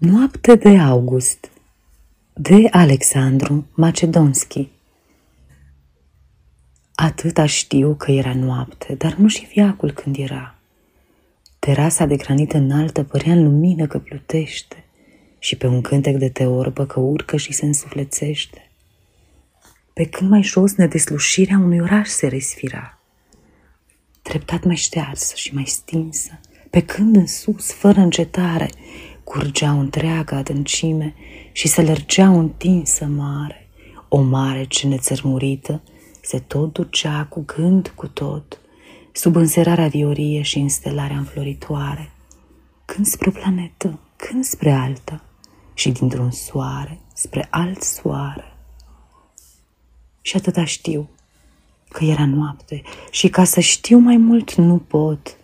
Noapte de august de Alexandru Macedonski Atâta știu că era noapte, dar nu și viacul când era. Terasa de granit înaltă părea în lumină că plutește și pe un cântec de teorbă că urcă și se însuflețește. Pe când mai jos nedeslușirea unui oraș se resfira, treptat mai ștearsă și mai stinsă, pe când în sus, fără încetare, curgeau întreaga adâncime și se lărgeau întinsă mare, o mare ce nețărmurită se tot ducea cu gând cu tot, sub înserarea viorie și înstelarea înfloritoare, când spre o planetă, când spre altă, și dintr-un soare spre alt soare. Și atâta știu, că era noapte și ca să știu mai mult nu pot,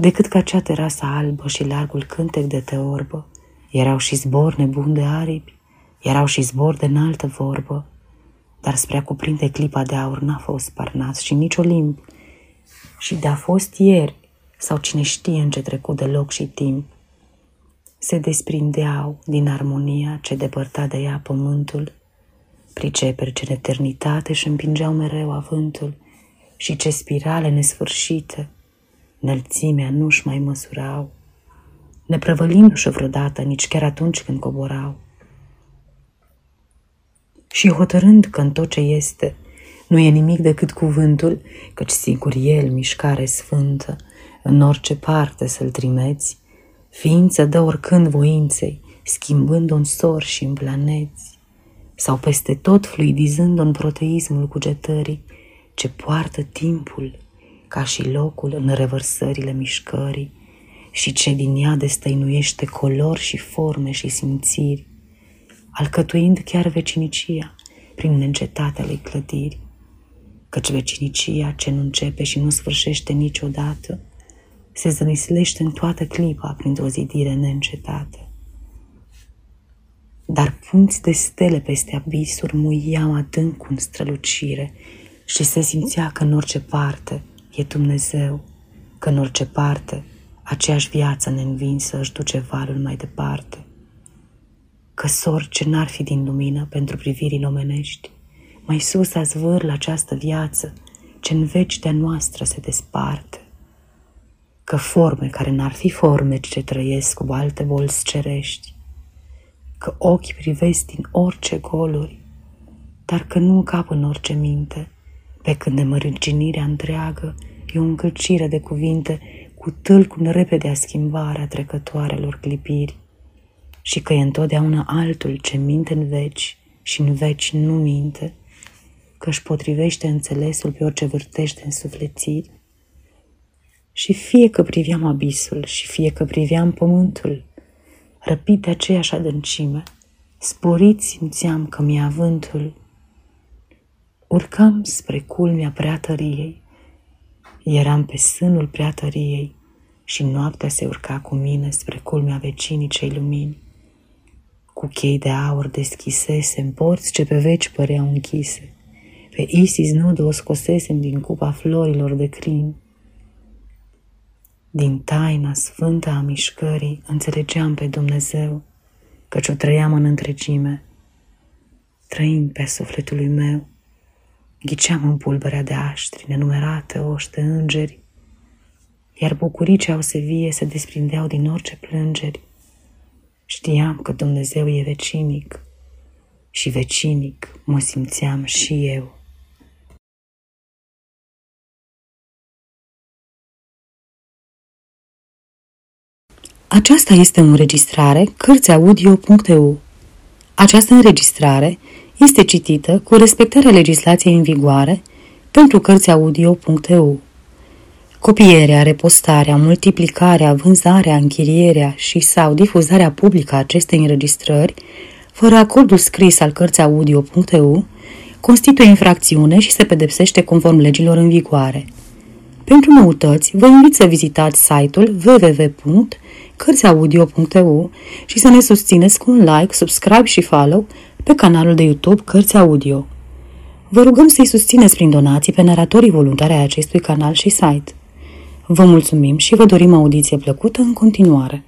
decât că acea terasă albă și largul cântec de teorbă erau și zbor nebun de aripi, erau și zbor de înaltă vorbă, dar spre a cuprinde clipa de aur n-a fost parnas și nicio limb, și de-a fost ieri, sau cine știe în ce trecut de loc și timp, se desprindeau din armonia ce depărta de ea pământul, priceperi ce în eternitate și împingeau mereu avântul și ce spirale nesfârșite, înălțimea nu-și mai măsurau, neprăvălindu-și vreodată nici chiar atunci când coborau. Și hotărând că în tot ce este nu e nimic decât cuvântul, căci sigur el, mișcare sfântă, în orice parte să-l trimeți, ființă dă oricând voinței, schimbând-o în sor și în planeți, sau peste tot fluidizând-o în proteismul cugetării, ce poartă timpul, ca și locul în revărsările mișcării, și ce din ea destăinuiește colori și forme și simțiri, alcătuind chiar vecinicia prin neîncetatea lui clădiri, căci vecinicia ce nu începe și nu sfârșește niciodată, se zămislește în toată clipa printr-o zidire neîncetată. Dar punți de stele peste abisuri muiau adânc în strălucire și se simțea că în orice parte e Dumnezeu, că în orice parte aceeași viață neînvinsă își duce valul mai departe, că sor ce n-ar fi din lumină pentru privirile omenești, mai sus a zvârl această viață ce în veci de noastră se desparte, că forme care n-ar fi forme ce trăiesc cu alte bolți cerești, că ochii privesc din orice goluri, dar că nu încap în orice minte, pe când nemărginirea întreagă e o încălcire de cuvinte cu tâlcul repede a schimbarea trecătoarelor clipiri și că e întotdeauna altul ce minte în veci și în veci nu minte, că își potrivește înțelesul pe orice vârtește în sufletiri. Și fie că priveam abisul și fie că priveam pământul, răpit de aceeași adâncime, sporit simțeam că mi-a vântul. Urcam spre culmea prea tăriei, eram pe sânul prea tăriei și noaptea se urca cu mine spre culmea vecinii cei lumini. Cu chei de aur deschisesem porți ce pe veci păreau închise. Pe Isis nude o scosesem din cupa florilor de crin. Din taina sfântă a mișcării înțelegeam pe Dumnezeu, căci o trăiam în întregime, trăind pe sufletul meu. Ghiceam în pulberea de aștri, nenumerate oște îngeri, iar bucurii ce au se vie se desprindeau din orice plângeri. Știam că Dumnezeu e vecinic și vecinic mă simțeam și eu. Aceasta este o înregistrare Cărțiaudio.eu. Această înregistrare este citită cu respectarea legislației în vigoare pentru Cărțiaudio.eu. Copierea, repostarea, multiplicarea, vânzarea, închirierea și sau difuzarea publică a acestei înregistrări, fără acordul scris al Cărțiaudio.eu, constituie infracțiune și se pedepsește conform legilor în vigoare. Pentru noutăți, vă invit să vizitați site-ul www.cărțiaudio.eu și să ne susțineți cu un like, subscribe și follow pe canalul de YouTube Cărți Audio. Vă rugăm să-i susțineți prin donații pe naratorii voluntari ai acestui canal și site. Vă mulțumim și vă dorim audiție plăcută în continuare.